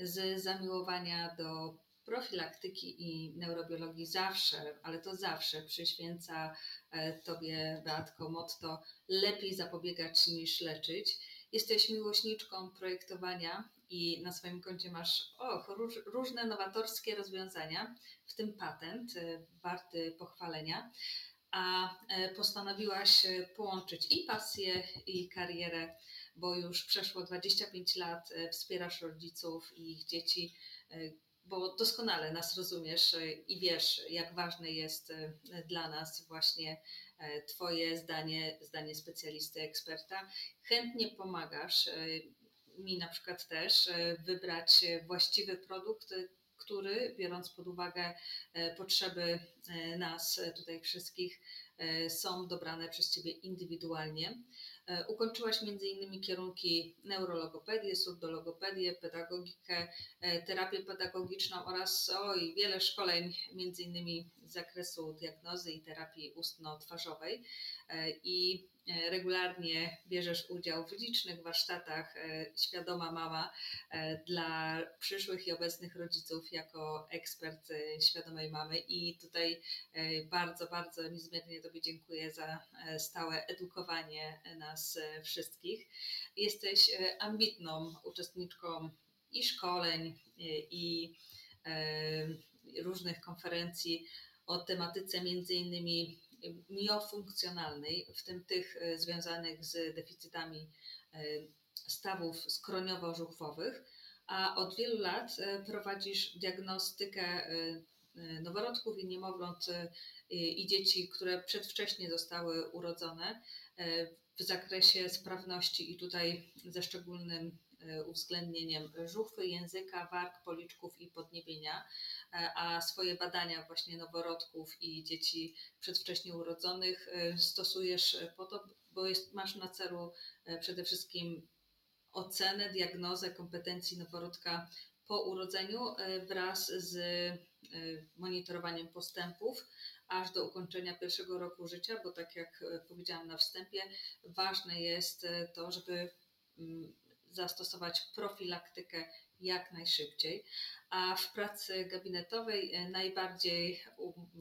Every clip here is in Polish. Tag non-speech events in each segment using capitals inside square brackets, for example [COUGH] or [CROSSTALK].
Z zamiłowania do profilaktyki i neurobiologii zawsze, ale to zawsze przyświęca e, Tobie, Beatko, motto lepiej zapobiegać niż leczyć. Jesteś miłośniczką projektowania i na swoim koncie masz och, róż, różne nowatorskie rozwiązania, w tym patent, e, warty pochwalenia a e, postanowiłaś połączyć i pasję, i karierę, bo już przeszło 25 lat wspierasz rodziców i ich dzieci bo doskonale nas rozumiesz e, i wiesz, jak ważne jest e, dla nas właśnie e, Twoje zdanie, zdanie specjalisty, eksperta. Chętnie pomagasz mi na przykład też wybrać właściwy produkt, który, biorąc pod uwagę potrzeby nas tutaj wszystkich, są dobrane przez Ciebie indywidualnie. E, ukończyłaś m.in. kierunki neurologopedię, surdologopedię, pedagogikę, e, terapię pedagogiczną oraz oj, wiele szkoleń m.in. z zakresu diagnozy i terapii ustno-twarzowej. E, I regularnie bierzesz udział w licznych warsztatach Świadoma Mama dla przyszłych i obecnych rodziców jako ekspert świadomej mamy i tutaj bardzo, bardzo niezmiernie Tobie dziękuję za stałe edukowanie nas wszystkich. Jesteś ambitną uczestniczką i szkoleń, i różnych konferencji o tematyce między innymi miofunkcjonalnej, w tym tych e, związanych z deficytami e, stawów skroniowo-żuchwowych, a od wielu lat e, prowadzisz diagnostykę noworodków i niemowląt i dzieci, które przedwcześnie zostały urodzone w zakresie sprawności i tutaj ze szczególnym uwzględnieniem żuchwy, języka, warg, policzków i podniebienia. E, a swoje badania właśnie noworodków i dzieci przedwcześnie urodzonych e, stosujesz po to, bo jest, masz na celu e, przede wszystkim ocenę, diagnozę kompetencji noworodka po urodzeniu wraz z monitorowaniem postępów aż do ukończenia pierwszego roku życia, bo tak jak powiedziałam na wstępie, ważne jest to, żeby mm, zastosować profilaktykę jak najszybciej a w pracy gabinetowej e, najbardziej,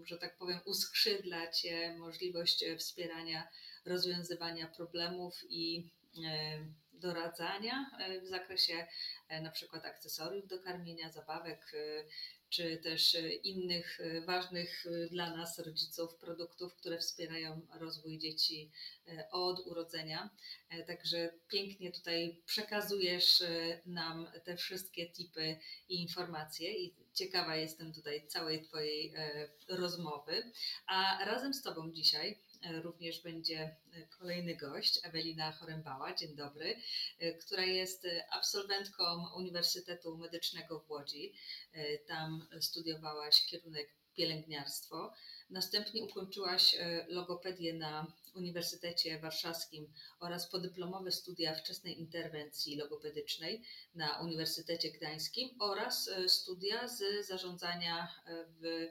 że tak powiem, uskrzydla Cię możliwość e, wspierania rozwiązywania problemów i e, doradzania w zakresie na przykład akcesoriów do karmienia, zabawek, czy też e, innych e, ważnych e, dla nas, rodziców, produktów, które wspierają rozwój dzieci od urodzenia. Także pięknie tutaj przekazujesz nam te wszystkie tipy i informacje i ciekawa jestem tutaj całej Twojej rozmowy. A razem z Tobą dzisiaj również będzie kolejny gość, Ewelina Chorębała, dzień dobry, która jest absolwentką Uniwersytetu Medycznego w Łodzi. Tam studiowałaś kierunek pielęgniarstwo. Następnie ukończyłaś logopedię na Uniwersytecie Warszawskim oraz podyplomowe studia wczesnej interwencji logopedycznej na Uniwersytecie Gdańskim oraz studia z zarządzania w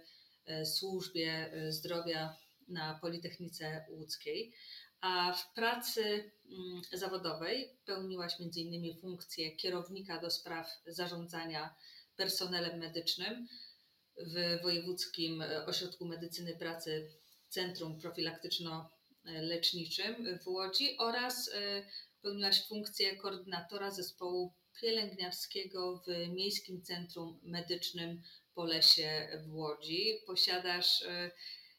służbie zdrowia na Politechnice Łódzkiej, a w pracy mm, zawodowej pełniłaś m.in. funkcję kierownika do spraw zarządzania personelem medycznym w Wojewódzkim Ośrodku Medycyny Pracy Centrum Profilaktyczno-Leczniczym w Łodzi oraz e, pełniłaś funkcję koordynatora zespołu pielęgniarskiego w Miejskim Centrum Medycznym Polesie w Łodzi. Posiadasz e,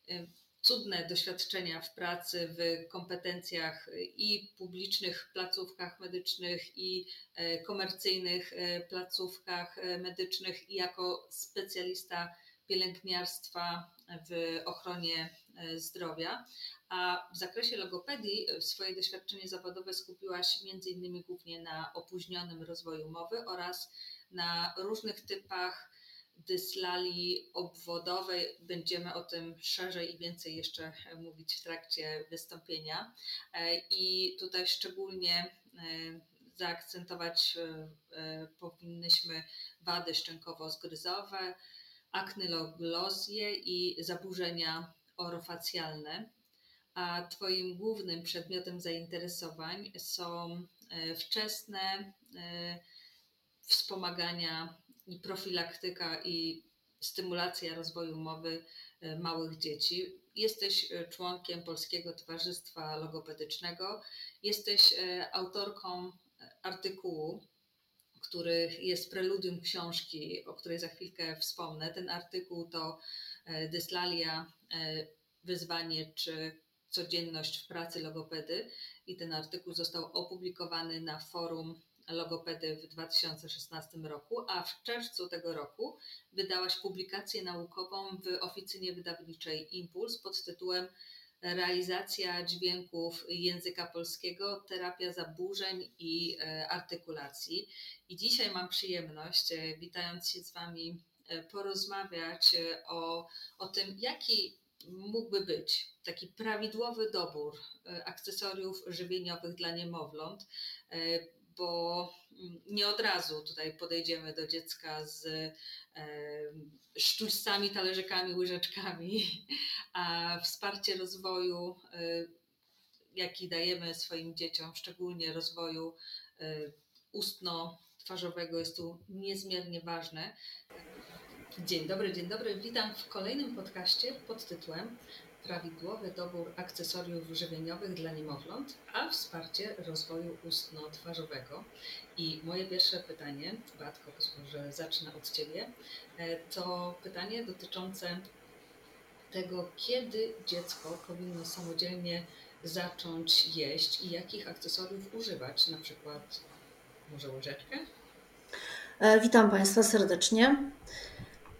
e, cudne doświadczenia w pracy, w kompetencjach i publicznych placówkach medycznych, i e, komercyjnych e, placówkach e, medycznych, i jako specjalista pielęgniarstwa w ochronie zdrowia. A w zakresie logopedii swoje doświadczenie zawodowe skupiłaś między innymi głównie na opóźnionym rozwoju mowy oraz na różnych typach dyslali obwodowej. Będziemy o tym szerzej i więcej jeszcze mówić w trakcie wystąpienia. E, I tutaj szczególnie e, zaakcentować e, powinnyśmy wady szczękowo-zgryzowe, aknyloglozję i zaburzenia orofacjalne. A Twoim głównym przedmiotem zainteresowań są wczesne wspomagania profilaktyka i stymulacja rozwoju mowy małych dzieci. Jesteś członkiem Polskiego Towarzystwa Logopedycznego, jesteś autorką artykułu, który jest preludium książki, o której za chwilkę wspomnę. Ten artykuł to Dyslalia, wyzwanie czy codzienność w pracy logopedy i ten artykuł został opublikowany na forum logopedy w 2016 roku, a w czerwcu tego roku wydałaś publikację naukową w oficynie wydawniczej Impuls pod tytułem Realizacja dźwięków języka polskiego, terapia zaburzeń i e, artykulacji. I dzisiaj mam przyjemność, e, witając się z Wami, e, porozmawiać o, o tym, jaki mógłby być taki prawidłowy dobór akcesoriów żywieniowych dla niemowląt, bo mm, nie od razu tutaj podejdziemy do dziecka z sztućcami, talerzykami, łyżeczkami, [LAUGHS] a wsparcie rozwoju, e, jaki dajemy swoim dzieciom, szczególnie rozwoju e, ustno-twarzowego, jest tu niezmiernie ważne. Dzień dobry, dzień dobry. Witam w kolejnym podcaście pod tytułem prawidłowy dobór akcesoriów żywieniowych dla niemowląt, a wsparcie rozwoju ustno-twarzowego. I moje pierwsze pytanie, Batko, że zacznę od Ciebie, e, to pytanie dotyczące tego, kiedy dziecko powinno samodzielnie zacząć jeść i jakich akcesoriów używać, na przykład może łyżeczkę? E, witam Państwa serdecznie.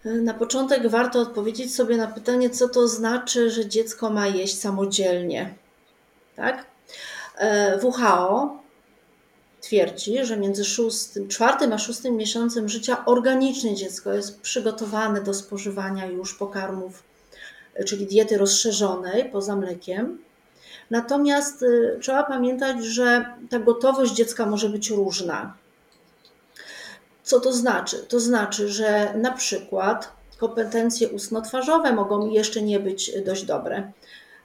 Na początek warto odpowiedzieć sobie na pytanie, co to znaczy, że dziecko ma jeść samodzielnie. Tak? E, WHO twierdzi, że między szóstym, czwartym a szóstym miesiącem życia organicznie dziecko jest przygotowane do spożywania już pokarmów, czyli diety rozszerzonej poza mlekiem. Natomiast y, trzeba pamiętać, że ta gotowość dziecka może być różna. Co to znaczy? To znaczy, że na przykład kompetencje ustno-twarzowe mogą jeszcze nie być dość dobre.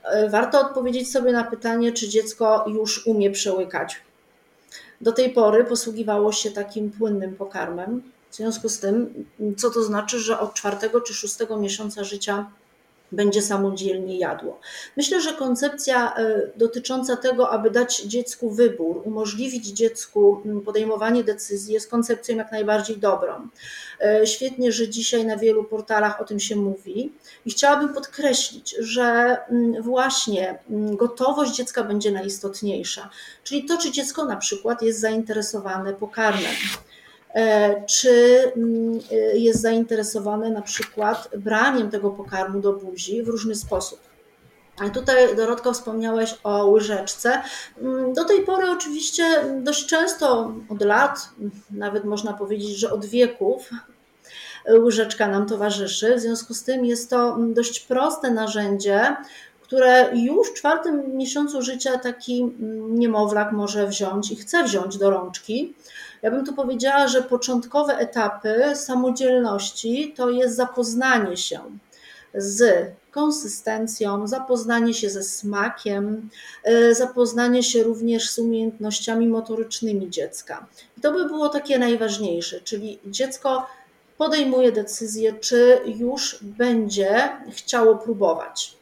E, warto odpowiedzieć sobie na pytanie, czy dziecko już umie przełykać. Do tej pory posługiwało się takim płynnym pokarmem. W związku z tym, co to znaczy, że od czwartego czy szóstego miesiąca życia będzie samodzielnie jadło. Myślę, że koncepcja e, dotycząca tego, aby dać dziecku wybór, umożliwić dziecku podejmowanie decyzji, jest koncepcją jak najbardziej dobrą. E, świetnie, że dzisiaj na wielu portalach o tym się mówi i chciałabym podkreślić, że właśnie gotowość dziecka będzie najistotniejsza, czyli to, czy dziecko na przykład jest zainteresowane pokarmem czy mm, e, jest zainteresowane na przykład braniem tego pokarmu do buzi w różny sposób. Tutaj Dorotko wspomniałeś o łyżeczce. Mm, do tej pory oczywiście dość często od lat, nawet można powiedzieć, że od wieków łyżeczka nam towarzyszy. W związku z tym jest to dość proste narzędzie, które już w czwartym miesiącu życia taki mm, niemowlak może wziąć i chce wziąć do rączki. Ja bym tu powiedziała, że początkowe etapy samodzielności to jest zapoznanie się z konsystencją, zapoznanie się ze smakiem, e, zapoznanie się również z umiejętnościami motorycznymi dziecka. I to by było takie najważniejsze, czyli dziecko podejmuje decyzję, czy już będzie chciało próbować.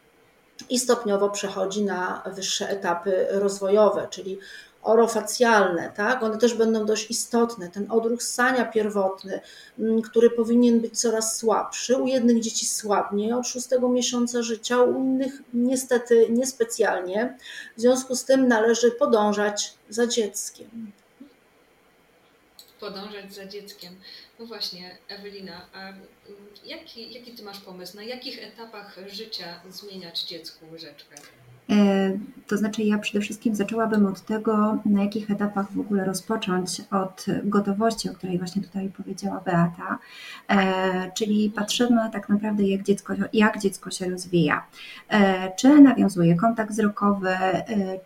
I stopniowo przechodzi na wyższe etapy rozwojowe, czyli orofacjalne, tak? one też będą dość istotne. Ten odruch ssania pierwotny, mm, który powinien być coraz słabszy, u jednych dzieci słabnie od szóstego miesiąca życia, u innych niestety niespecjalnie. W związku z tym należy podążać za dzieckiem. Podążać za dzieckiem. No właśnie, Ewelina, a mm, jaki, jaki ty masz pomysł? Na jakich etapach życia zmieniać dziecku łyżeczkę? E, to znaczy, ja przede wszystkim zaczęłabym od tego, na jakich etapach w ogóle rozpocząć od gotowości, o której właśnie tutaj powiedziała Beata. E, czyli patrzymy tak naprawdę, jak dziecko, jak dziecko się rozwija. E, czy nawiązuje kontakt wzrokowy,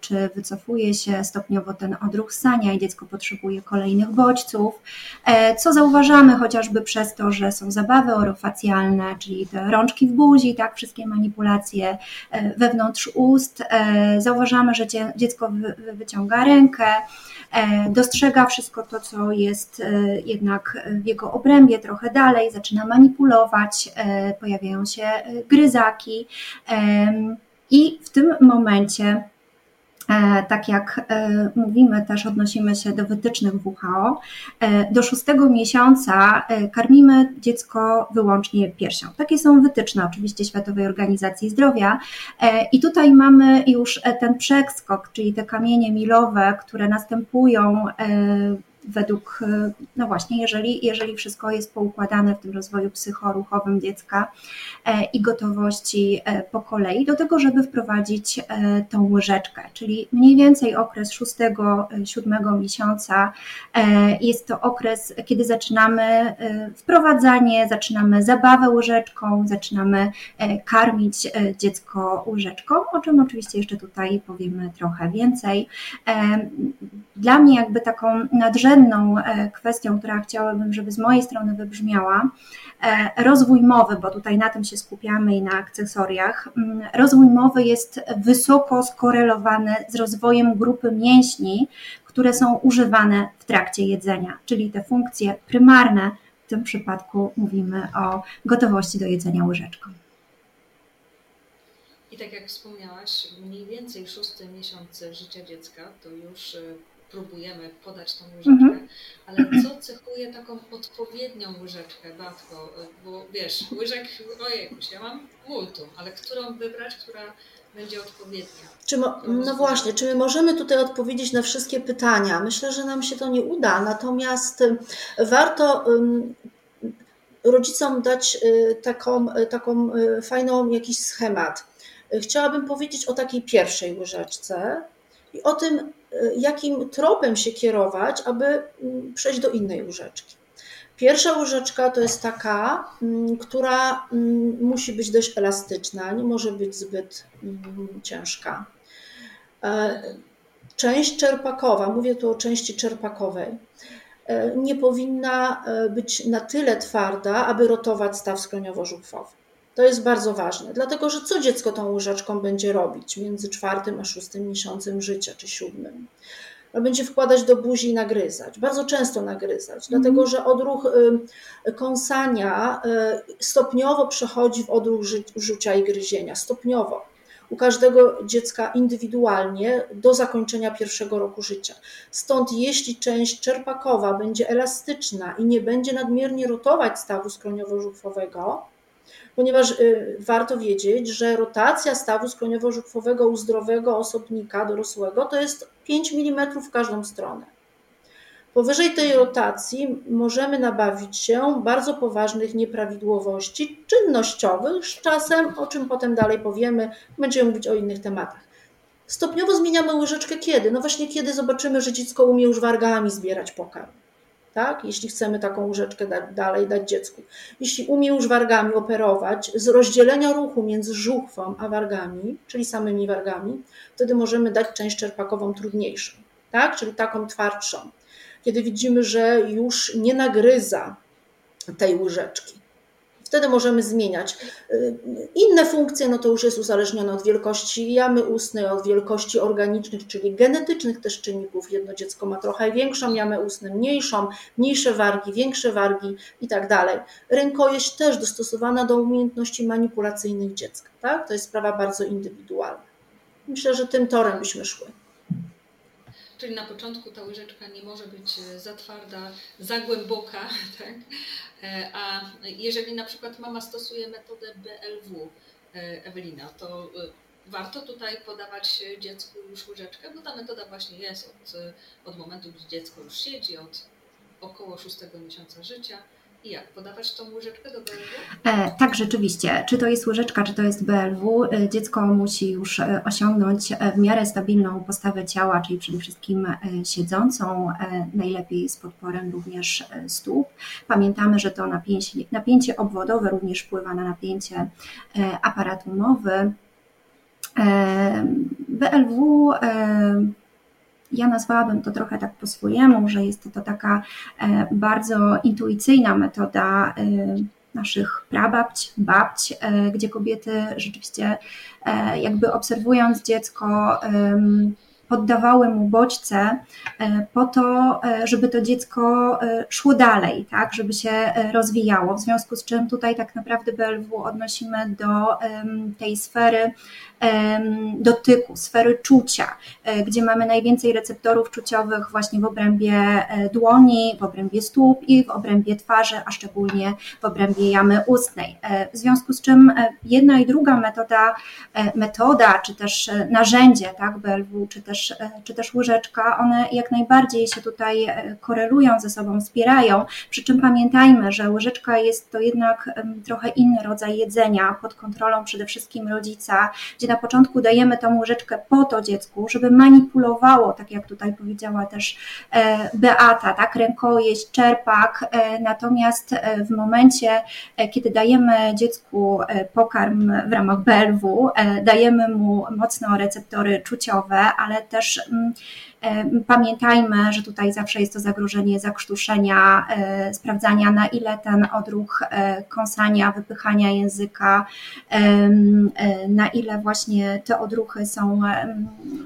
czy wycofuje się stopniowo ten odruch sania i dziecko potrzebuje kolejnych bodźców. Co zauważamy chociażby przez to, że są zabawy orofacjalne, czyli te rączki w buzi, tak, wszystkie manipulacje wewnątrz ust jest, zauważamy, że dziecko wyciąga rękę, dostrzega wszystko to, co jest jednak w jego obrębie, trochę dalej, zaczyna manipulować, pojawiają się gryzaki i w tym momencie E, tak jak e, mówimy, też odnosimy się do wytycznych WHO, e, do szóstego miesiąca karmimy dziecko wyłącznie piersią. Takie są wytyczne oczywiście Światowej Organizacji Zdrowia i tutaj mamy już ten przeskok, czyli te kamienie milowe, które następują według, e, no właśnie, jeżeli, jeżeli wszystko jest poukładane w tym rozwoju psychoruchowym dziecka e, i gotowości e, po kolei do tego, żeby wprowadzić tą łyżeczkę, czyli mniej więcej okres 6-7 miesiąca jest to okres, kiedy zaczynamy wprowadzanie, zaczynamy zabawę łyżeczką, zaczynamy karmić dziecko łyżeczką, o czym oczywiście jeszcze tutaj powiemy trochę więcej. Dla mnie jakby taką nadrzędną nadrzędną e, kwestią, która chciałabym, żeby z mojej strony wybrzmiała, e, rozwój mowy, bo tutaj na tym się skupiamy i na akcesoriach. Mm, rozwój mowy jest wysoko skorelowany z rozwojem grupy mięśni, które są używane w trakcie jedzenia, czyli te funkcje prymarne, w tym przypadku mówimy o gotowości do jedzenia łyżeczką. I tak jak wspomniałaś, mniej więcej szósty miesiąc życia dziecka to już e, próbujemy podać tą łyżeczkę, mhm. ale co cechuje taką odpowiednią łyżeczkę, Batko? Bo wiesz, łyżek, ojejkuś, ja mam multum, ale którą wybrać, która będzie odpowiednia? Czy mo- no właśnie, czy my możemy tutaj odpowiedzieć na wszystkie pytania? Myślę, że nam się to nie uda, natomiast warto rodzicom dać y, taką, y, taką y, fajną jakiś schemat. Chciałabym powiedzieć o takiej pierwszej łyżeczce i o tym, jakim tropem się kierować, aby mm, przejść do innej łyżeczki. Pierwsza łyżeczka to jest taka, mm, która mm, musi być dość elastyczna, nie może być zbyt ciężka. E, część czerpakowa, mówię tu o części czerpakowej, e, nie powinna e, być na tyle twarda, aby rotować staw skroniowo-żuchwowy. To jest bardzo ważne, dlatego że co dziecko tą łyżeczką będzie robić między czwartym a szóstym miesiącem życia, czy siódmym? No, będzie wkładać do buzi i nagryzać, bardzo często nagryzać, mm. dlatego że odruch y, kąsania y, stopniowo przechodzi w odruch rzucia i gryzienia, stopniowo. U każdego dziecka indywidualnie do zakończenia pierwszego roku życia. Stąd, jeśli część czerpakowa będzie elastyczna i nie będzie nadmiernie rotować stawu skroniowo-żuchwowego, ponieważ y, warto wiedzieć, że rotacja stawu skroniowo-żuchwowego u zdrowego osobnika dorosłego to jest 5 mm w każdą stronę. Powyżej tej rotacji możemy nabawić się bardzo poważnych nieprawidłowości czynnościowych, z czasem, o czym potem dalej powiemy, będziemy mówić o innych tematach. Stopniowo zmieniamy łyżeczkę kiedy? No właśnie kiedy zobaczymy, że dziecko umie już wargami zbierać pokarm tak? jeśli chcemy taką łyżeczkę dać, dalej dać dziecku. Jeśli umie już wargami operować, z rozdzielenia ruchu między żuchwą a wargami, czyli samymi wargami, wtedy możemy dać część czerpakową trudniejszą, tak? czyli taką twardszą. Kiedy widzimy, że już nie nagryza tej łyżeczki, Wtedy możemy zmieniać. Y, inne funkcje, no to już jest uzależnione od wielkości jamy ustnej, od wielkości organicznych, czyli genetycznych też czynników. Jedno dziecko ma trochę większą jamę ustną, mniejszą, mniejsze wargi, większe wargi i tak dalej. Rękojeść też dostosowana do umiejętności manipulacyjnych dziecka. Tak? To jest sprawa bardzo indywidualna. Myślę, że tym torem byśmy szły. Czyli na początku ta łyżeczka nie może być e, za twarda, za głęboka, [LAUGHS] tak? E, a jeżeli na przykład mama stosuje metodę BLW, e, Ewelina, to warto tutaj podawać dziecku już łyżeczkę, bo ta metoda właśnie jest od, od momentu, gdy dziecko już siedzi, od około szóstego miesiąca życia jak? Podawać tą łyżeczkę do BLW? E, tak, rzeczywiście. Czy to jest łyżeczka, czy to jest BLW, e, dziecko musi już e, osiągnąć e, w miarę stabilną postawę ciała, czyli przede wszystkim siedzącą, najlepiej z podporem również stóp. Pamiętamy, że to napięcie, napięcie obwodowe również wpływa na napięcie aparatu mowy. BLW ja nazwałabym to trochę tak po swojemu, że jest to, taka e, bardzo intuicyjna metoda e, naszych prababć, babć, gdzie kobiety rzeczywiście jakby obserwując dziecko, poddawały mu bodźce e, po to, e, żeby to dziecko e, szło dalej, tak, żeby się rozwijało. W związku z czym tutaj tak naprawdę BLW odnosimy do tej sfery dotyku, sfery czucia, gdzie mamy najwięcej receptorów czuciowych właśnie w obrębie dłoni, w obrębie stóp i w obrębie twarzy, a szczególnie w obrębie jamy ustnej. W związku z czym jedna i druga metoda, metoda czy też narzędzie, tak, BLW, czy też, e, czy też łyżeczka, one jak najbardziej się tutaj e, korelują ze sobą, wspierają. Przy czym pamiętajmy, że łyżeczka jest to jednak trochę inny rodzaj jedzenia pod kontrolą przede wszystkim rodzica, gdzie na początku dajemy tą łyżeczkę po to dziecku, żeby manipulowało, tak jak tutaj powiedziała też e, Beata, tak, rękojeść, czerpak, natomiast w momencie, kiedy dajemy dziecku pokarm w ramach BLW, dajemy mu mocno receptory czuciowe, ale też mm, e, pamiętajmy, że tutaj zawsze jest to zagrożenie zakrztuszenia, e, sprawdzania na ile ten odruch e, kąsania, wypychania języka, na ile właśnie te odruchy są,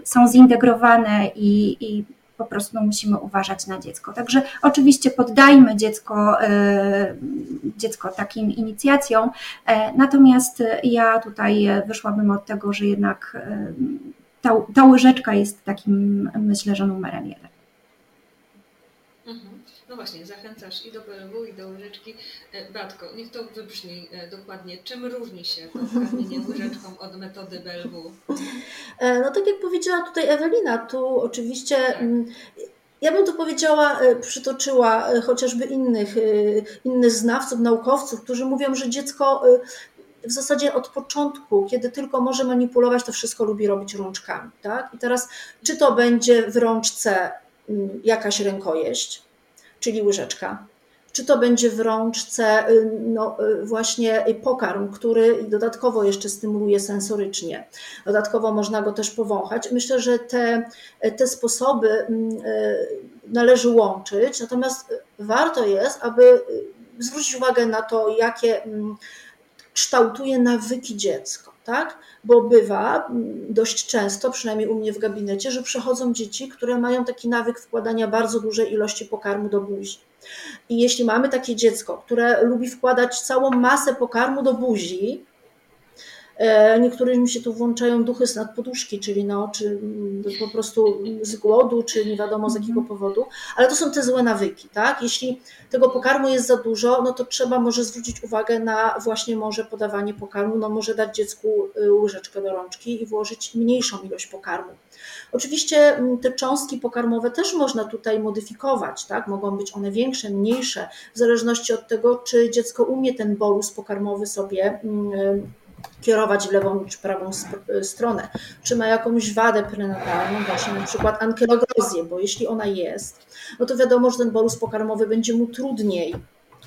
są zintegrowane i, i po prostu musimy uważać na dziecko. Także oczywiście poddajmy dziecko, dziecko takim inicjacjom, natomiast ja tutaj wyszłabym od tego, że jednak ta, ta łyżeczka jest takim, myślę, że numerem jeden. Mhm. No właśnie, zachęcasz i do BLW, i do łyżeczki. E, Batko, niech to wybrzmi e, dokładnie. Czym różni się to karmienie łyżeczką od metody BLW? E, no tak jak powiedziała tutaj Ewelina, tu oczywiście tak. Mm, ja bym tu powiedziała, przytoczyła chociażby innych, innych znawców, naukowców, którzy mówią, że dziecko w zasadzie od początku, kiedy tylko może manipulować, to wszystko lubi robić rączkami. Tak? I teraz, czy to będzie w rączce mm, jakaś rękojeść, czyli łyżeczka, czy to będzie w rączce y, no, y, właśnie pokarm, który dodatkowo jeszcze stymuluje sensorycznie. Dodatkowo można go też powąchać. Myślę, że te, te sposoby mm, y, należy łączyć, natomiast warto jest, aby zwrócić uwagę na to, jakie mm, kształtuje nawyki dziecko, tak? Bo bywa mm, dość często, przynajmniej u mnie w gabinecie, że przychodzą dzieci, które mają taki nawyk wkładania bardzo dużej ilości pokarmu do buzi. I jeśli mamy takie dziecko, które lubi wkładać całą masę pokarmu do buzi, niektórym się tu włączają duchy z nadpoduszki, czyli no, czy po prostu z głodu, czy nie wiadomo z jakiego mhm. powodu, ale to są te złe nawyki, tak? Jeśli tego pokarmu jest za dużo, no to trzeba może zwrócić uwagę na właśnie może podawanie pokarmu, no może dać dziecku y, łyżeczkę do rączki i włożyć mniejszą ilość pokarmu. Oczywiście te cząstki pokarmowe też można tutaj modyfikować, tak? Mogą być one większe, mniejsze, w zależności od tego, czy dziecko umie ten bolus pokarmowy sobie kierować w lewą czy prawą stronę, czy ma jakąś wadę prenatalną, właśnie na przykład ankylogrozję, bo jeśli ona jest, no to wiadomo, że ten bolus pokarmowy będzie mu trudniej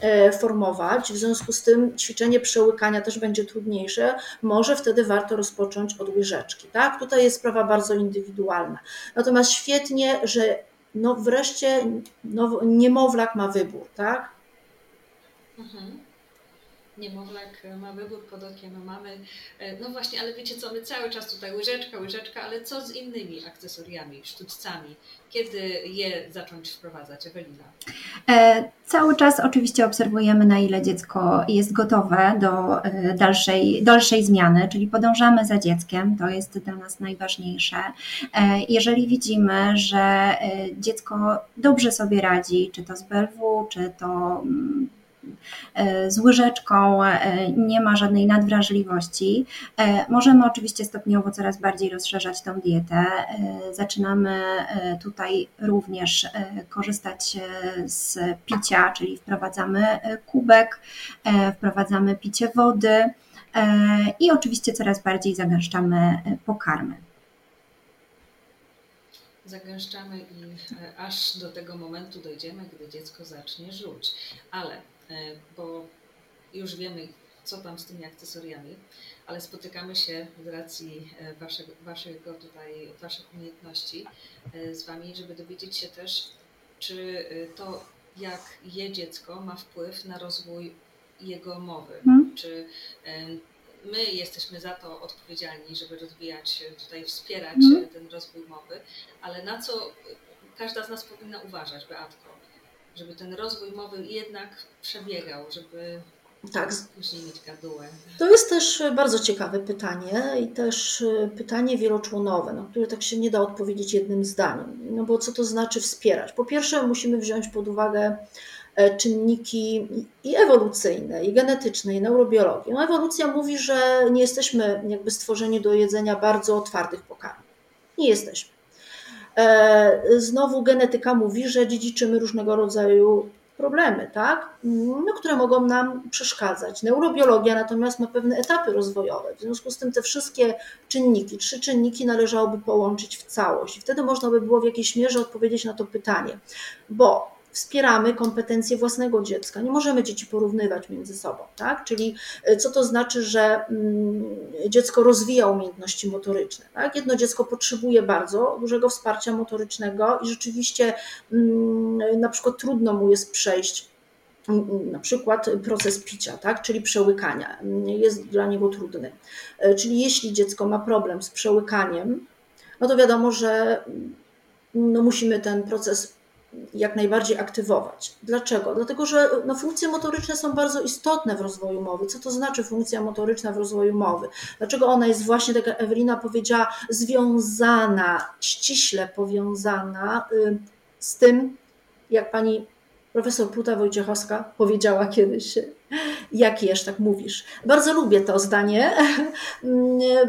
e, formować, w związku z tym ćwiczenie przełykania też będzie trudniejsze, może wtedy warto rozpocząć od łyżeczki, tak? Tutaj jest sprawa bardzo indywidualna. Natomiast świetnie, że no wreszcie no, niemowlak ma wybór, tak? Mhm niemowlak ma wybór pod okiem mamy. E, no właśnie, ale wiecie co, my cały czas tutaj łyżeczka, łyżeczka, ale co z innymi akcesoriami, sztućcami? Kiedy je zacząć wprowadzać, Ewelina? E, cały czas oczywiście obserwujemy, na ile dziecko jest gotowe do e, dalszej, dalszej zmiany, czyli podążamy za dzieckiem, to jest dla nas najważniejsze. E, jeżeli widzimy, że e, dziecko dobrze sobie radzi, czy to z BLW, czy to mm, E, z łyżeczką, e, nie ma żadnej nadwrażliwości. E, możemy oczywiście stopniowo coraz bardziej rozszerzać tą dietę. Zaczynamy tutaj również korzystać z picia, czyli wprowadzamy kubek, wprowadzamy picie wody i oczywiście coraz bardziej zagęszczamy pokarmy zagęszczamy i aż do tego momentu dojdziemy, gdy dziecko zacznie żuć. Ale E, bo już wiemy, co tam z tymi akcesoriami, ale spotykamy się z racji e, waszego, waszego tutaj, waszych umiejętności e, z wami, żeby dowiedzieć się też, czy to, jak je dziecko, ma wpływ na rozwój jego mowy. Hmm. Czy my jesteśmy za to odpowiedzialni, żeby rozwijać, tutaj wspierać hmm. ten rozwój mowy, ale na co każda z nas powinna uważać, Beatko, żeby ten rozwój mowy jednak przebiegał, żeby tak. później mieć gadułę. To jest też bardzo ciekawe pytanie i też e, pytanie wieloczłonowe, na które tak się nie da odpowiedzieć jednym zdaniem. No bo co to znaczy wspierać? Po pierwsze musimy wziąć pod uwagę e, czynniki i ewolucyjne, i genetyczne, i neurobiologii. No ewolucja mówi, że nie jesteśmy jakby stworzeni do jedzenia bardzo twardych pokarmów. Nie jesteśmy. E, znowu genetyka mówi, że dziedziczymy różnego rodzaju problemy, tak? No, które mogą nam przeszkadzać. Neurobiologia natomiast ma pewne etapy rozwojowe. W związku z tym te wszystkie czynniki, trzy czynniki należałoby połączyć w całość. Wtedy można by było w jakiejś mierze odpowiedzieć na to pytanie, bo wspieramy kompetencje własnego dziecka. Nie możemy dzieci porównywać między sobą, tak? Czyli e, co to znaczy, że mm, dziecko rozwija umiejętności motoryczne, tak? Jedno dziecko potrzebuje bardzo dużego wsparcia motorycznego i rzeczywiście mm, na przykład trudno mu jest przejść mm, na przykład proces picia, tak? czyli przełykania, jest dla niego trudny. E, czyli jeśli dziecko ma problem z przełykaniem, no to wiadomo, że no musimy ten proces jak najbardziej aktywować. Dlaczego? Dlatego, że no, funkcje motoryczne są bardzo istotne w rozwoju mowy. Co to znaczy funkcja motoryczna w rozwoju mowy? Dlaczego ona jest właśnie, tak jak Ewelina powiedziała, związana, ściśle powiązana y, z tym, jak pani profesor Puta Wojciechowska powiedziała kiedyś, jak jesz, tak mówisz. Bardzo lubię to zdanie,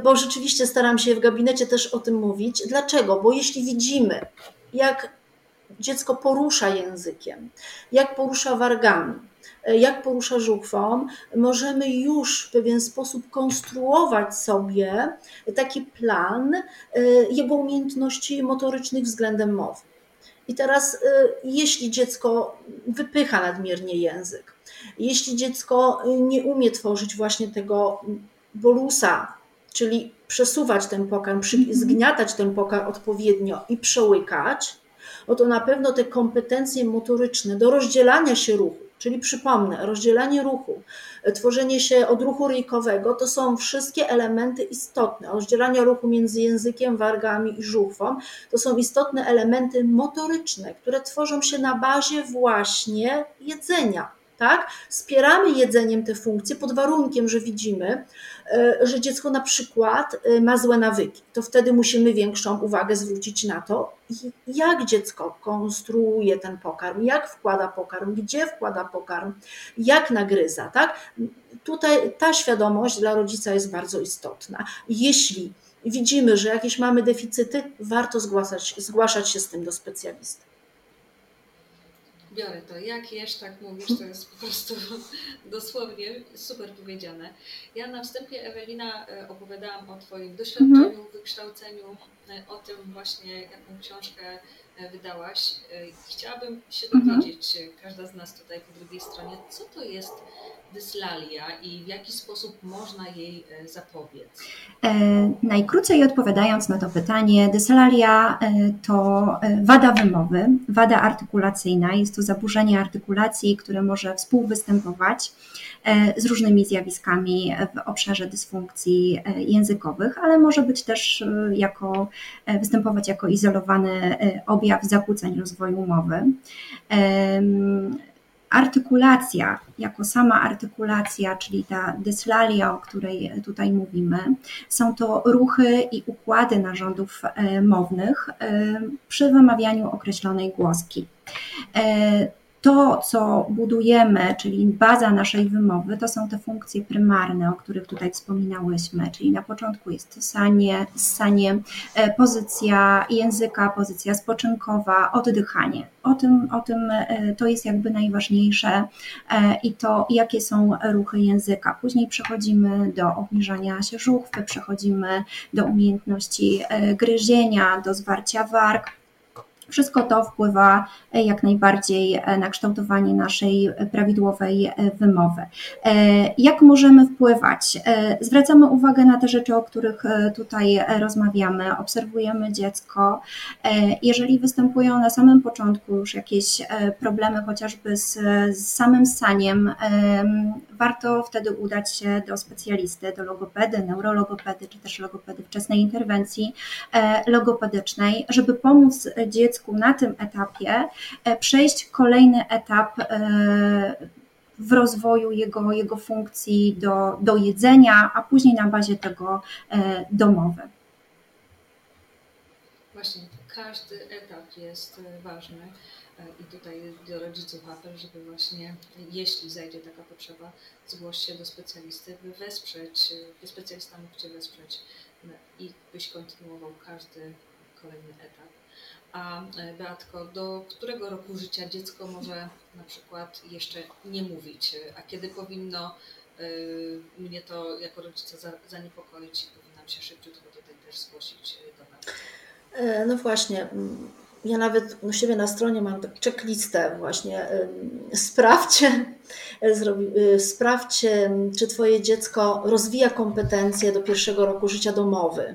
bo rzeczywiście staram się w gabinecie też o tym mówić. Dlaczego? Bo jeśli widzimy, jak dziecko porusza językiem, jak porusza wargami, jak porusza żuchwą, możemy już w pewien sposób konstruować sobie taki plan e, jego umiejętności motorycznych względem mowy. I teraz, e, jeśli dziecko wypycha nadmiernie język, jeśli dziecko nie umie tworzyć właśnie tego bolusa, czyli przesuwać ten pokarm, mhm. zgniatać ten pokarm odpowiednio i przełykać, no to na pewno te kompetencje motoryczne do rozdzielania się ruchu, czyli przypomnę, rozdzielanie ruchu, tworzenie się odruchu ryjkowego, to są wszystkie elementy istotne. Rozdzielanie ruchu między językiem, wargami i żuchwą to są istotne elementy motoryczne, które tworzą się na bazie właśnie jedzenia tak? Wspieramy jedzeniem te funkcje pod warunkiem, że widzimy, e, że dziecko na przykład e, ma złe nawyki. To wtedy musimy większą uwagę zwrócić na to, jak dziecko konstruuje ten pokarm, jak wkłada pokarm, gdzie wkłada pokarm, jak nagryza, tak? Tutaj ta świadomość dla rodzica jest bardzo istotna. Jeśli widzimy, że jakieś mamy deficyty, warto zgłaszać, zgłaszać się z tym do specjalisty biorę to. Jak jesz, tak mówisz, to jest po prostu [LAUGHS] dosłownie super powiedziane. Ja na wstępie, Ewelina, e, opowiadałam o Twoim doświadczeniu, mhm. wykształceniu, e, o tym właśnie, jaką książkę wydałaś. Chciałabym się mhm. dowiedzieć, każda z nas tutaj po drugiej stronie, co to jest dyslalia i w jaki sposób można jej e, zapobiec? E, najkrócej odpowiadając na to pytanie, dyslalia e, to wada wymowy, wada artykulacyjna. Jest to zaburzenie artykulacji, które może współwystępować z różnymi zjawiskami w obszarze dysfunkcji językowych, ale może być też jako, występować jako izolowany objaw zakłóceń rozwoju mowy. Artykulacja, jako sama artykulacja, czyli ta dyslalia, o której tutaj mówimy, są to ruchy i układy narządów e, mownych e, przy wymawianiu określonej głoski. To, co budujemy, czyli baza naszej wymowy, to są te funkcje prymarne, o których tutaj wspominałyśmy, czyli na początku jest sanie, ssanie, e, pozycja języka, pozycja spoczynkowa, oddychanie. O tym, o tym e, to jest jakby najważniejsze e, i to, jakie są ruchy języka. Później przechodzimy do obniżania się żuchwy, przechodzimy do umiejętności gryzienia, do zwarcia warg, wszystko to wpływa jak najbardziej na kształtowanie naszej prawidłowej wymowy. Jak możemy wpływać? Zwracamy uwagę na te rzeczy, o których tutaj rozmawiamy, obserwujemy dziecko. Jeżeli występują na samym początku już jakieś problemy, chociażby z, z samym saniem, warto wtedy udać się do specjalisty, do logopedy, neurologopedy, czy też logopedy wczesnej interwencji e, logopedycznej, żeby pomóc dziecku na tym etapie e, przejść kolejny etap e, w rozwoju jego, jego funkcji do, do jedzenia, a później na bazie tego domowe. Właśnie, każdy etap jest ważny. I tutaj do rodziców apel, żeby właśnie, jeśli zajdzie taka potrzeba, zgłoś się do specjalisty, by wesprzeć, by specjalista mógł Cię wesprzeć i byś kontynuował każdy kolejny etap. A e, Beatko, do którego roku życia dziecko może na przykład jeszcze nie mówić, a kiedy powinno y, mnie to jako rodzica zaniepokoić i powinnam się szybciutko tutaj też zgłosić do nas? No właśnie, ja nawet u siebie na stronie mam tak checklistę właśnie. Sprawdźcie, [LAUGHS] y, sprawdźcie, czy Twoje dziecko rozwija kompetencje do pierwszego roku życia domowy.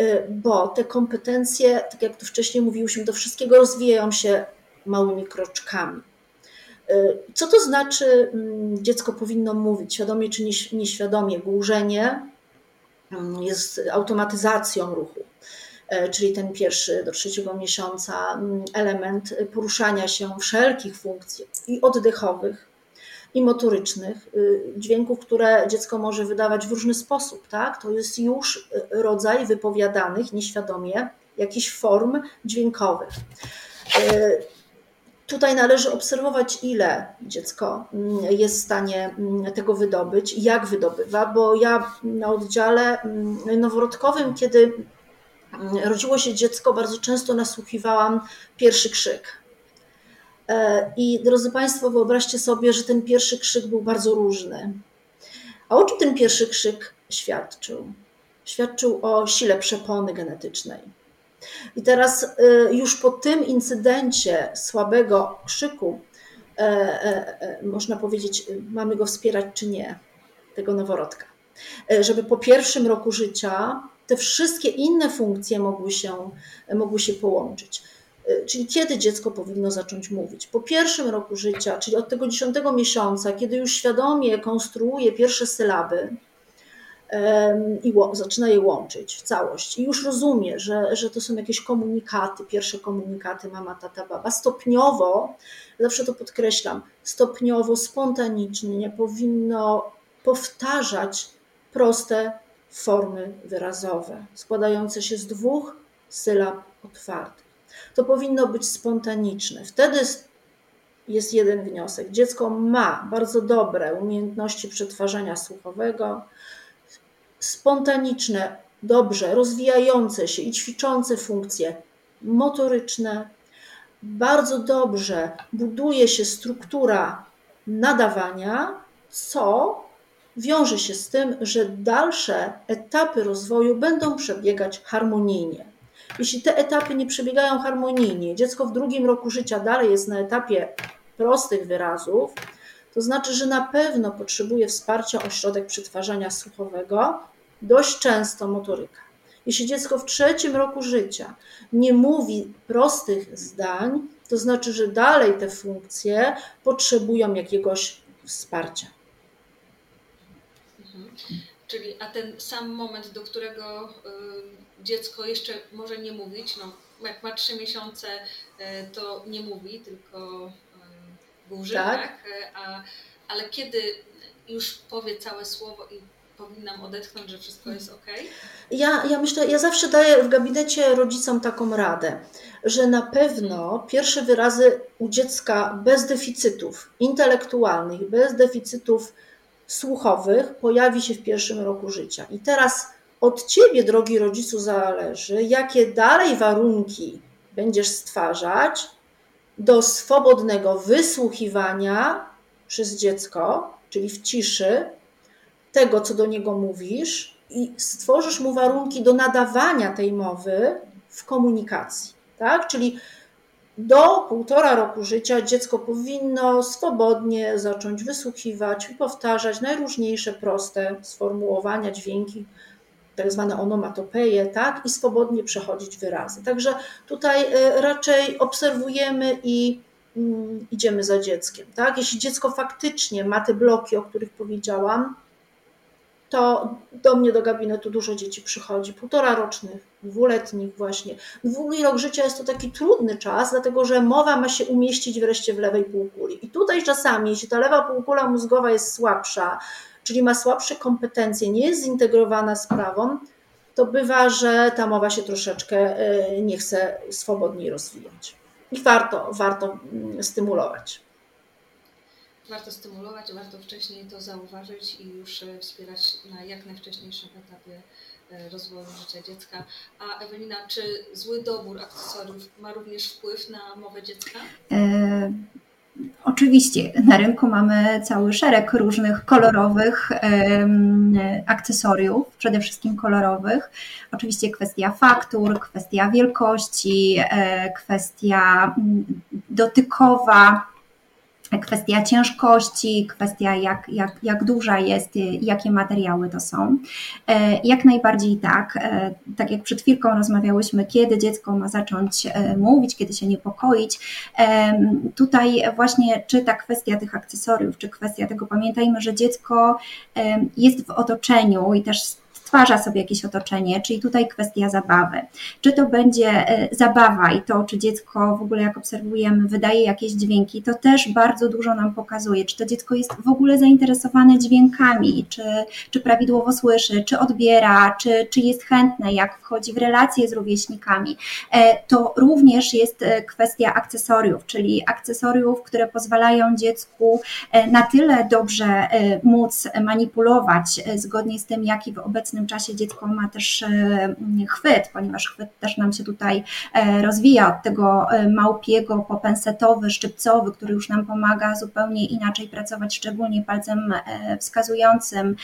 Y, bo te kompetencje, tak jak tu wcześniej mówiłyśmy, do wszystkiego rozwijają się małymi kroczkami. Y, co to znaczy dziecko powinno mówić, świadomie czy nieświadomie? Głużenie jest automatyzacją ruchu. E, czyli ten pierwszy do trzeciego miesiąca mm, element poruszania się wszelkich funkcji i oddechowych, i motorycznych, y, dźwięków, które dziecko może wydawać w różny sposób. Tak? To jest już rodzaj wypowiadanych nieświadomie jakichś form dźwiękowych. E, tutaj należy obserwować, ile dziecko mm, jest w stanie mm, tego wydobyć, jak wydobywa, bo ja na oddziale noworodkowym, kiedy rodziło się dziecko, bardzo często nasłuchiwałam pierwszy krzyk. E, I drodzy Państwo, wyobraźcie sobie, że ten pierwszy krzyk był bardzo różny. A o czym ten pierwszy krzyk świadczył? Świadczył o sile przepony genetycznej. I teraz e, już po tym incydencie słabego krzyku, e, można powiedzieć, mamy go wspierać czy nie, tego noworodka. Żeby po pierwszym roku życia te wszystkie inne funkcje mogły się, mogły się połączyć. Y, czyli kiedy dziecko powinno zacząć mówić? Po pierwszym roku życia, czyli od tego dziesiątego miesiąca, kiedy już świadomie konstruuje pierwsze sylaby i zaczyna je łączyć w całość i już rozumie, że, że to są jakieś komunikaty, pierwsze komunikaty mama, tata, baba. Stopniowo, zawsze to podkreślam, stopniowo, spontanicznie powinno powtarzać proste formy wyrazowe, składające się z dwóch sylab otwartych. To powinno być spontaniczne. Wtedy jest jeden wniosek. Dziecko ma bardzo dobre umiejętności przetwarzania słuchowego, spontaniczne, dobrze rozwijające się i ćwiczące funkcje motoryczne. Bardzo dobrze buduje się struktura nadawania, co wiąże się z tym, że dalsze etapy rozwoju będą przebiegać harmonijnie. Jeśli te etapy nie przebiegają harmonijnie, dziecko w drugim roku życia dalej jest na etapie prostych wyrazów, to znaczy, że na pewno potrzebuje wsparcia ośrodek przetwarzania słuchowego, dość często motoryka. Jeśli dziecko w trzecim roku życia nie mówi prostych zdań, to znaczy, że dalej te funkcje potrzebują jakiegoś wsparcia. Czyli, a ten sam moment, do którego y, dziecko jeszcze może nie mówić, no jak ma trzy miesiące, y, to nie mówi, tylko y, burzy, tak? tak? A, ale kiedy już powie całe słowo i powinnam odetchnąć, że wszystko jest ok? Ja, ja myślę, ja zawsze daję w gabinecie rodzicom taką radę, że na pewno pierwsze wyrazy u dziecka bez deficytów intelektualnych, bez deficytów słuchowych pojawi się w pierwszym roku życia. I teraz od ciebie, drogi rodzicu, zależy, jakie dalej warunki będziesz stwarzać do swobodnego wysłuchiwania przez dziecko, czyli w ciszy, tego, co do niego mówisz, i stworzysz mu warunki do nadawania tej mowy w komunikacji. tak? Czyli do półtora roku życia dziecko powinno swobodnie zacząć wysłuchiwać i powtarzać najróżniejsze proste sformułowania, dźwięki, tak zwane onomatopeje, tak? I swobodnie przechodzić wyrazy. Także tutaj y, raczej obserwujemy i mm, idziemy za dzieckiem, tak? Jeśli dziecko faktycznie ma te bloki, o których powiedziałam, to do mnie do gabinetu dużo dzieci przychodzi, półtora rocznych, dwuletnich właśnie. Długi rok życia jest to taki trudny czas, dlatego że mowa ma się umieścić wreszcie w lewej półkuli. I tutaj czasami, jeśli ta lewa półkula mózgowa jest słabsza, czyli ma słabsze kompetencje, nie jest zintegrowana z prawą, to bywa, że ta mowa się troszeczkę y, nie chce swobodniej rozwijać. I warto, warto mm, stymulować warto stymulować, warto wcześniej to zauważyć i już e, wspierać na jak najwcześniejszym etapie e, rozwoju życia dziecka. A Ewelina, czy zły dobór akcesoriów ma również wpływ na mowę dziecka? E, oczywiście, na rynku mamy cały szereg różnych kolorowych e, akcesoriów, przede wszystkim kolorowych. Oczywiście kwestia faktur, kwestia wielkości, e, kwestia mm, dotykowa kwestia ciężkości, kwestia jak, jak, jak duża jest, jakie materiały to są. E, jak najbardziej tak. E, tak jak przed chwilką rozmawiałyśmy, kiedy dziecko ma zacząć e, mówić, kiedy się niepokoić. Tutaj właśnie czy ta kwestia tych akcesoriów, czy kwestia tego, pamiętajmy, że dziecko jest w otoczeniu i też stwarza sobie jakieś otoczenie, czyli tutaj kwestia zabawy. Czy to będzie e, zabawa i to, czy dziecko w ogóle, jak obserwujemy, wydaje jakieś dźwięki, to też bardzo dużo nam pokazuje, czy to dziecko jest w ogóle zainteresowane dźwiękami, czy, czy prawidłowo słyszy, czy odbiera, czy, czy jest chętne, jak wchodzi w relacje z rówieśnikami. E, to również jest e, kwestia akcesoriów, czyli akcesoriów, które pozwalają dziecku na tyle dobrze móc manipulować zgodnie z tym, jaki w obecnym czasie dziecko ma też e, chwyt, ponieważ chwyt też nam się tutaj e, rozwija od tego e, małpiego po pensetowy, szczypcowy, który już nam pomaga zupełnie inaczej pracować, szczególnie palcem wskazującym,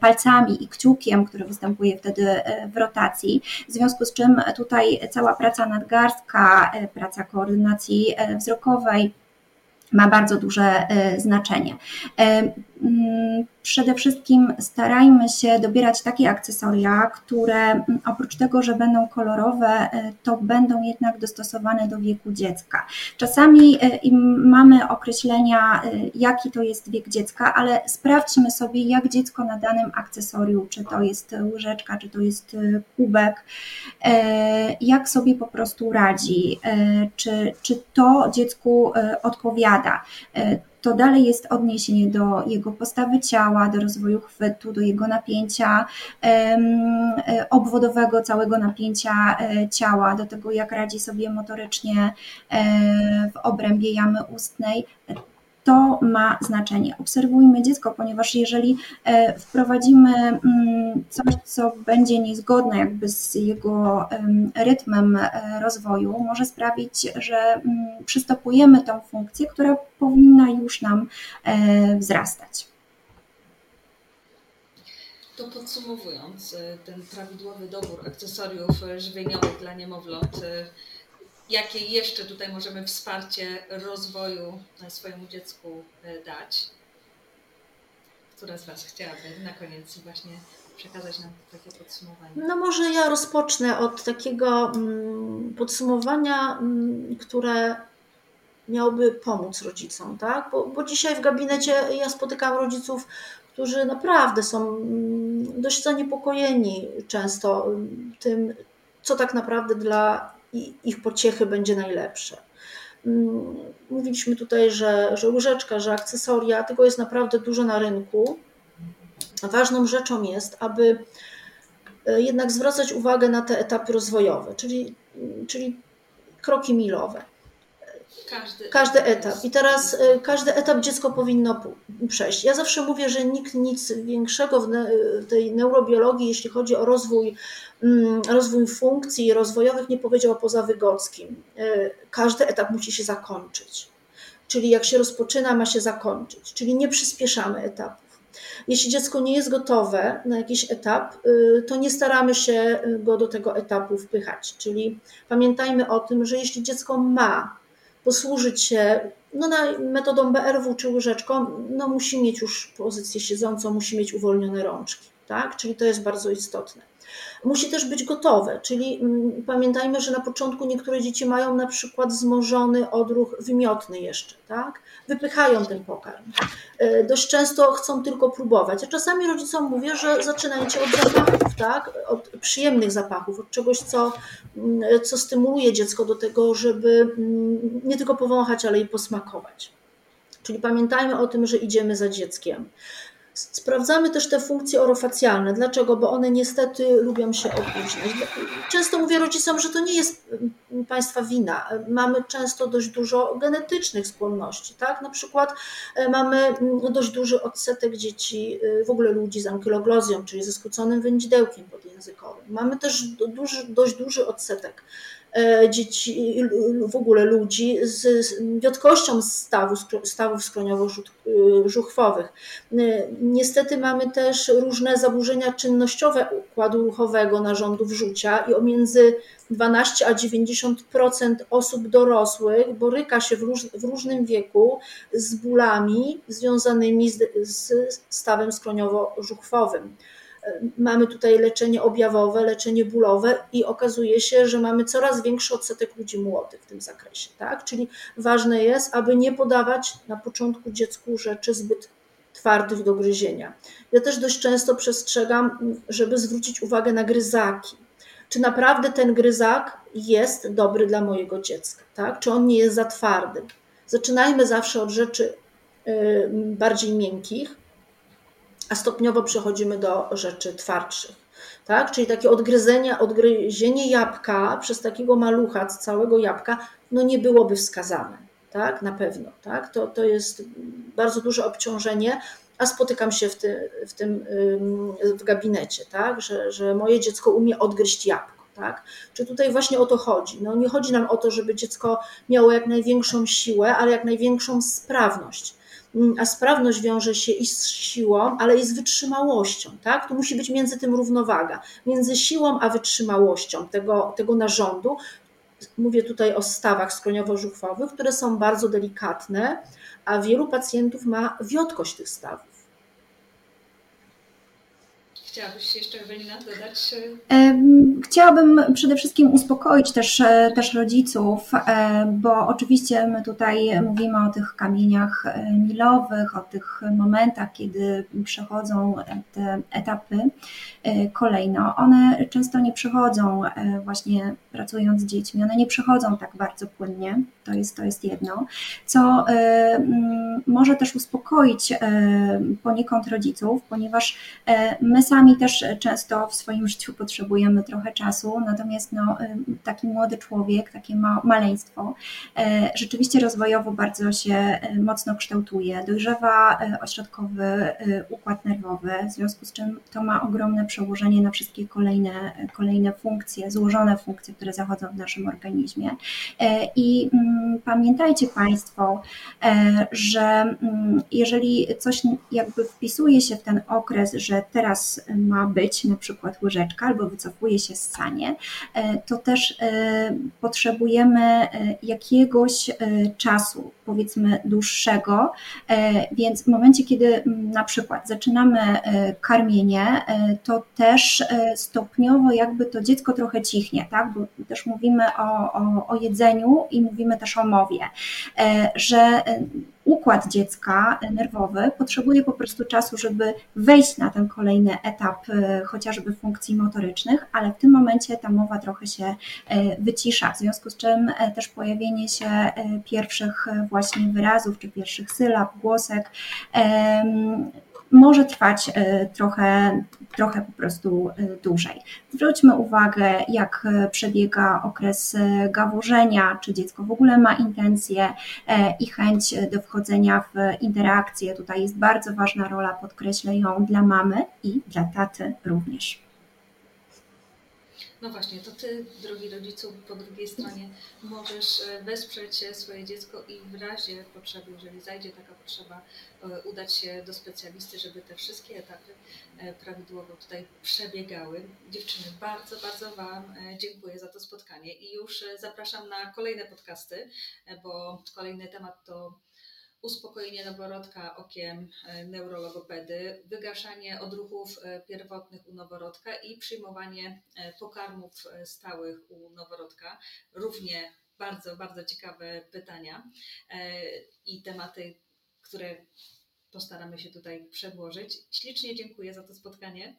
palcami i kciukiem, który występuje wtedy w rotacji. W związku z czym tutaj cała praca nadgarstka, praca koordynacji wzrokowej, ma bardzo duże znaczenie. Mm, przede wszystkim starajmy się dobierać takie akcesoria, które mm, oprócz tego, że będą kolorowe, e, to będą jednak dostosowane do wieku dziecka. Czasami e, mamy określenia, e, jaki to jest wiek dziecka, ale sprawdźmy sobie, jak dziecko na danym akcesorium, czy to jest łyżeczka, czy to jest kubek, jak sobie po prostu radzi, czy, czy to dziecku odpowiada to dalej jest odniesienie do jego postawy ciała, do rozwoju chwytu, do jego napięcia e, obwodowego, całego napięcia e, ciała, do tego jak radzi sobie motorycznie e, w obrębie jamy ustnej to ma znaczenie. Obserwujmy dziecko, ponieważ jeżeli e, wprowadzimy mm, coś, co będzie niezgodne jakby z jego rytmem e, rozwoju, może sprawić, że mm, przystopujemy tą funkcję, która powinna już nam e, wzrastać. To podsumowując, ten prawidłowy dobór akcesoriów żywieniowych dla niemowląt jakie jeszcze tutaj możemy wsparcie rozwoju swojemu dziecku e, dać? Która z Was chciałaby na koniec właśnie przekazać nam takie podsumowanie? No może ja rozpocznę od takiego mm, podsumowania, mm, które miałoby pomóc rodzicom, tak? Bo, bo dzisiaj w gabinecie ja spotykam rodziców, którzy naprawdę są mm, dość zaniepokojeni często tym, co tak naprawdę dla i ich pociechy będzie najlepsze. Mm, mówiliśmy tutaj, że, że łyżeczka, że akcesoria, tego jest naprawdę dużo na rynku. Ważną rzeczą jest, aby e, jednak zwracać uwagę na te etapy rozwojowe, czyli, czyli kroki milowe. Każdy, każdy etap. I teraz e, każdy etap dziecko powinno przejść. Ja zawsze mówię, że nikt nic większego w tej neurobiologii, jeśli chodzi o rozwój Mm, rozwój funkcji rozwojowych nie powiedział poza Wygockim. E, każdy etap musi się zakończyć. Czyli jak się rozpoczyna, ma się zakończyć. Czyli nie przyspieszamy etapów. Jeśli dziecko nie jest gotowe na jakiś etap, y, to nie staramy się go do tego etapu wpychać. Czyli pamiętajmy o tym, że jeśli dziecko ma posłużyć się no, na, metodą BRW czy łyżeczką, no musi mieć już pozycję siedzącą, musi mieć uwolnione rączki. Tak? Czyli to jest bardzo istotne musi też być gotowe, czyli mm, pamiętajmy, że na początku niektóre dzieci mają na przykład wzmożony odruch wymiotny jeszcze, tak? Wypychają ten pokarm. E, dość często chcą tylko próbować, a czasami rodzicom mówię, że zaczynajcie od zapachów, tak? Od przyjemnych zapachów, od czegoś, co, mm, co stymuluje dziecko do tego, żeby mm, nie tylko powąchać, ale i posmakować. Czyli pamiętajmy o tym, że idziemy za dzieckiem. Sprawdzamy też te funkcje orofacjalne. Dlaczego? Bo one niestety lubią się opóźniać. Często mówię rodzicom, że to nie jest Państwa wina. Mamy często dość dużo genetycznych skłonności. Tak? Na przykład e, mamy mm, dość duży odsetek dzieci, e, w ogóle ludzi z ankyloglozją, czyli ze skróconym wędzidełkiem podjęzykowym. Mamy też duży, dość duży odsetek E, dzieci, w ogóle ludzi z wiotkością stawu, stawów skroniowo-żuchwowych. Niestety mamy też różne zaburzenia czynnościowe układu ruchowego narządów rzucia i między 12 a 90% osób dorosłych boryka się w, róż, w różnym wieku z bólami związanymi z, z stawem skroniowo-żuchwowym mamy tutaj leczenie objawowe, leczenie bólowe i okazuje się, że mamy coraz większy odsetek ludzi młodych w tym zakresie. Tak? Czyli ważne jest, aby nie podawać na początku dziecku rzeczy zbyt twardych do gryzienia. Ja też dość często przestrzegam, żeby zwrócić uwagę na gryzaki. Czy naprawdę ten gryzak jest dobry dla mojego dziecka? Tak? Czy on nie jest za twardy? Zaczynajmy zawsze od rzeczy y, bardziej miękkich, a stopniowo przechodzimy do rzeczy twardszych. Tak? Czyli takie odgryzenie, odgryzienie jabłka przez takiego malucha całego jabłka, no nie byłoby wskazane, tak? Na pewno, tak? To, to jest bardzo duże obciążenie, a spotykam się w, ty, w tym w gabinecie, tak? Że, że moje dziecko umie odgryźć jabłko. Tak? Czy tutaj właśnie o to chodzi? No nie chodzi nam o to, żeby dziecko miało jak największą siłę, ale jak największą sprawność. A sprawność wiąże się i z siłą, ale i z wytrzymałością. Tak? Tu musi być między tym równowaga, między siłą a wytrzymałością tego, tego narządu. Mówię tutaj o stawach skroniowo-żuchwowych, które są bardzo delikatne, a wielu pacjentów ma wiotkość tych stawów. Chciałabyś jeszcze, Ewelina, dodać? Chciałabym przede wszystkim uspokoić też, e, też rodziców, e, bo oczywiście my tutaj mówimy o tych kamieniach e, milowych, o tych momentach, kiedy przechodzą te etapy kolejno. One często nie przychodzą właśnie pracując z dziećmi, one nie przychodzą tak bardzo płynnie, to jest, to jest jedno, co może też uspokoić poniekąd rodziców, ponieważ my sami też e, często w swoim życiu potrzebujemy trochę czasu, natomiast no, e, taki młody człowiek, takie ma, maleństwo, e, rzeczywiście rozwojowo bardzo się mocno kształtuje, dojrzewa ośrodkowy układ nerwowy, w związku z czym to ma ogromne przełożenie na wszystkie kolejne, kolejne funkcje, złożone funkcje, które zachodzą w naszym organizmie. I mm, pamiętajcie Państwo, że mm, jeżeli coś jakby wpisuje się w ten okres, że teraz ma być na przykład łyżeczka albo wycofuje się ssanie, e, to też e, potrzebujemy e, jakiegoś czasu, powiedzmy dłuższego, więc w momencie, kiedy na przykład zaczynamy karmienie, to też stopniowo jakby to dziecko trochę cichnie, tak? bo też mówimy o, o, o jedzeniu i mówimy też o mowie, że układ dziecka nerwowy potrzebuje po prostu czasu, żeby wejść na ten kolejny etap e, chociażby funkcji motorycznych, ale w tym momencie ta mowa trochę się e, wycisza, w związku z czym e, też pojawienie się pierwszych właśnie wyrazów czy pierwszych sylab, głosek może trwać e, trochę, trochę po prostu e, dłużej. Zwróćmy uwagę, jak e, przebiega okres gaworzenia, czy dziecko w ogóle ma intencje i chęć do wchodzenia w interakcję. Tutaj jest bardzo ważna rola, podkreślę ją, dla mamy i dla taty również. No właśnie, to Ty, drogi rodzicu, po drugiej stronie możesz e, wesprzeć e, swoje dziecko i w razie potrzeby, jeżeli zajdzie taka potrzeba, e, udać się do specjalisty, żeby te wszystkie etapy prawidłowo tutaj przebiegały. Dziewczyny, bardzo, bardzo Wam dziękuję za to spotkanie i już zapraszam na kolejne podcasty, bo kolejny temat to uspokojenie noworodka okiem e, neurologopedy, wygaszanie odruchów e, pierwotnych u noworodka i przyjmowanie e, pokarmów stałych u noworodka. Równie bardzo, bardzo ciekawe pytania i tematy, które postaramy się tutaj przedłożyć. Ślicznie dziękuję za to spotkanie.